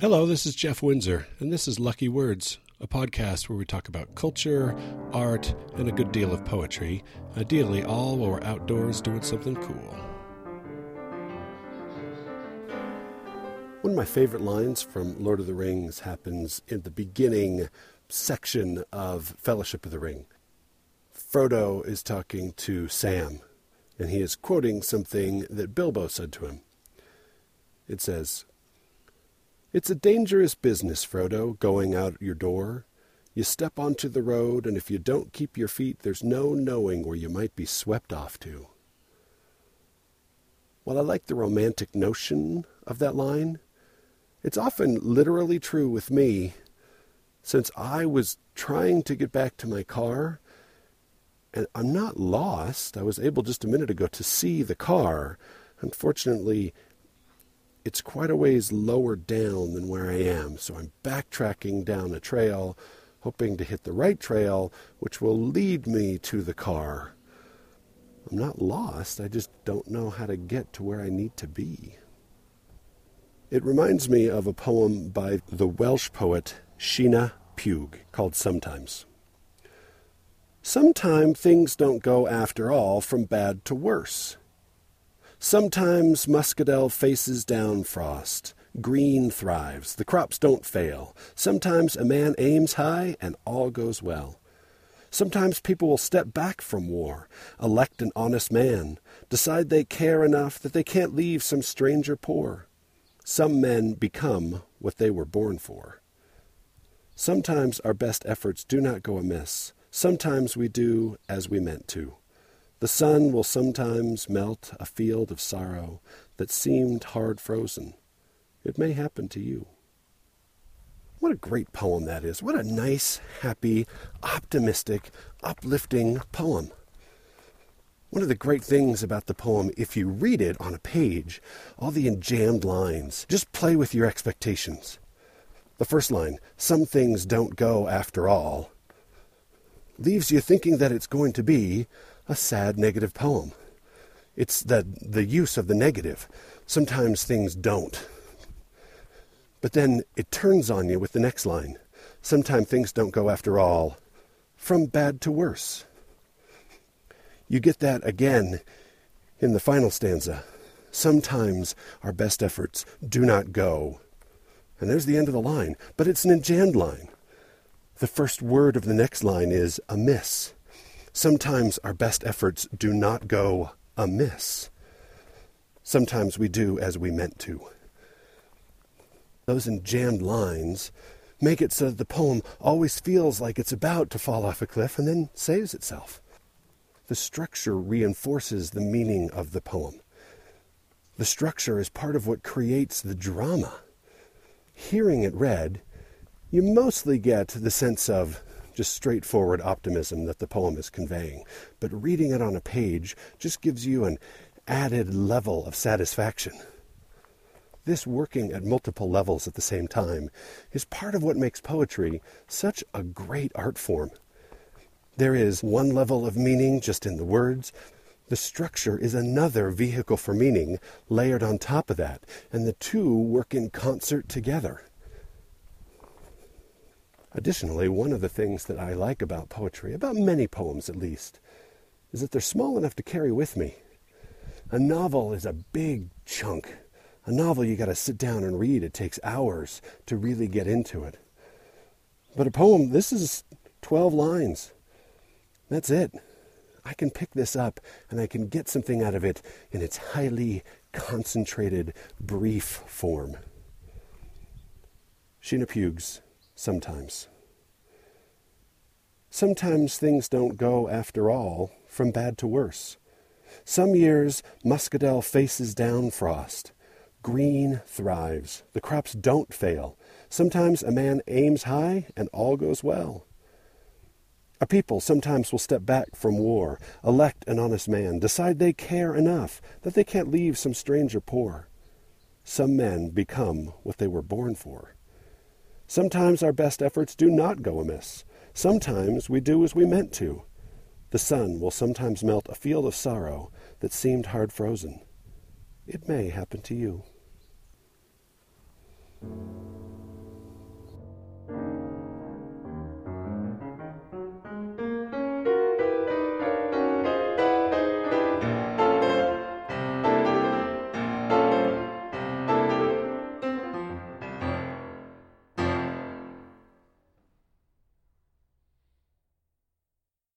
Hello, this is Jeff Windsor, and this is Lucky Words, a podcast where we talk about culture, art, and a good deal of poetry, ideally all while we're outdoors doing something cool. One of my favorite lines from Lord of the Rings happens in the beginning section of Fellowship of the Ring. Frodo is talking to Sam, and he is quoting something that Bilbo said to him. It says, It's a dangerous business, Frodo, going out your door. You step onto the road, and if you don't keep your feet, there's no knowing where you might be swept off to. While I like the romantic notion of that line, it's often literally true with me, since I was trying to get back to my car, and I'm not lost. I was able just a minute ago to see the car. Unfortunately, it's quite a ways lower down than where I am, so I'm backtracking down a trail, hoping to hit the right trail, which will lead me to the car. I'm not lost, I just don't know how to get to where I need to be. It reminds me of a poem by the Welsh poet Sheenagh Pugh called Sometimes. Sometime things don't go after all from bad to worse. Sometimes muscadel faces down frost. Green thrives, the crops don't fail. Sometimes a man aims high and all goes well. Sometimes people will step back from war, elect an honest man, decide they care enough that they can't leave some stranger poor. Some men become what they were born for. Sometimes our best efforts do not go amiss. Sometimes we do as we meant to. The sun will sometimes melt a field of sorrow that seemed hard frozen. It may happen to you. What a great poem that is. What a nice, happy, optimistic, uplifting poem. One of the great things about the poem, if you read it on a page, all the enjambed lines, just play with your expectations. The first line, some things don't go after all, leaves you thinking that it's going to be a sad negative poem. It's the, the use of the negative. Sometimes things don't. But then it turns on you with the next line. Sometimes things don't go after all, from bad to worse. You get that again in the final stanza. Sometimes our best efforts do not go. And there's the end of the line, but it's an enjambed line. The first word of the next line is amiss. Sometimes our best efforts do not go amiss. Sometimes we do as we meant to. Those enjambed lines make it so that the poem always feels like it's about to fall off a cliff and then saves itself. The structure reinforces the meaning of the poem. The structure is part of what creates the drama. Hearing it read, you mostly get the sense of just straightforward optimism that the poem is conveying. But reading it on a page just gives you an added level of satisfaction. This working at multiple levels at the same time is part of what makes poetry such a great art form. There is one level of meaning just in the words. The structure is another vehicle for meaning layered on top of that, and the two work in concert together. Additionally, one of the things that I like about poetry, about many poems at least, is that they're small enough to carry with me. A novel is a big chunk. A novel you got to sit down and read. It takes hours to really get into it. But a poem, this is 12 lines. That's it. I can pick this up and I can get something out of it in its highly concentrated, brief form. Sheenagh Pugh's sometimes. Sometimes things don't go, after all, from bad to worse. Some years muscadel faces down frost. Green thrives. The crops don't fail. Sometimes a man aims high and all goes well. A people sometimes will step back from war, elect an honest man, decide they care enough that they can't leave some stranger poor. Some men become what they were born for. Sometimes our best efforts do not go amiss. Sometimes we do as we meant to. The sun will sometimes melt a field of sorrow that seemed hard frozen. It may happen to you.